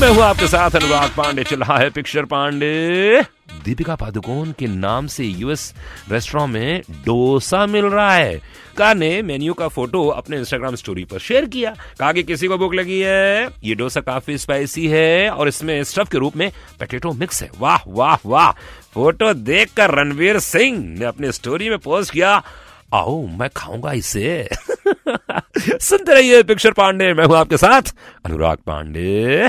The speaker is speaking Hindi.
मैं हूँ आपके साथ अनुराग पांडे चल है पिक्चर पांडे। दीपिका पादुकोण के नाम से यूएस रेस्टोरेंट में डोसा मिल रहा है। का ने, मेन्यू का फ़ोटो अपने इंस्टाग्राम स्टोरी पर शेयर किया। कहा कि किसी को भूख लगी है। ये डोसा काफ़ी स्पाइसी है और इसमें स्टफ़ के रूप में पटेटो मिक्स है। वाह वाह वाह। फ़ोटो देखकर रणवीर सिंह ने अपनी स्टोरी में पोस्ट किया। आओ, मैं खाऊँगा इसे। सुनते रहिए पिक्चर पांडे, मैं हूँ आपके साथ अनुराग पांडे।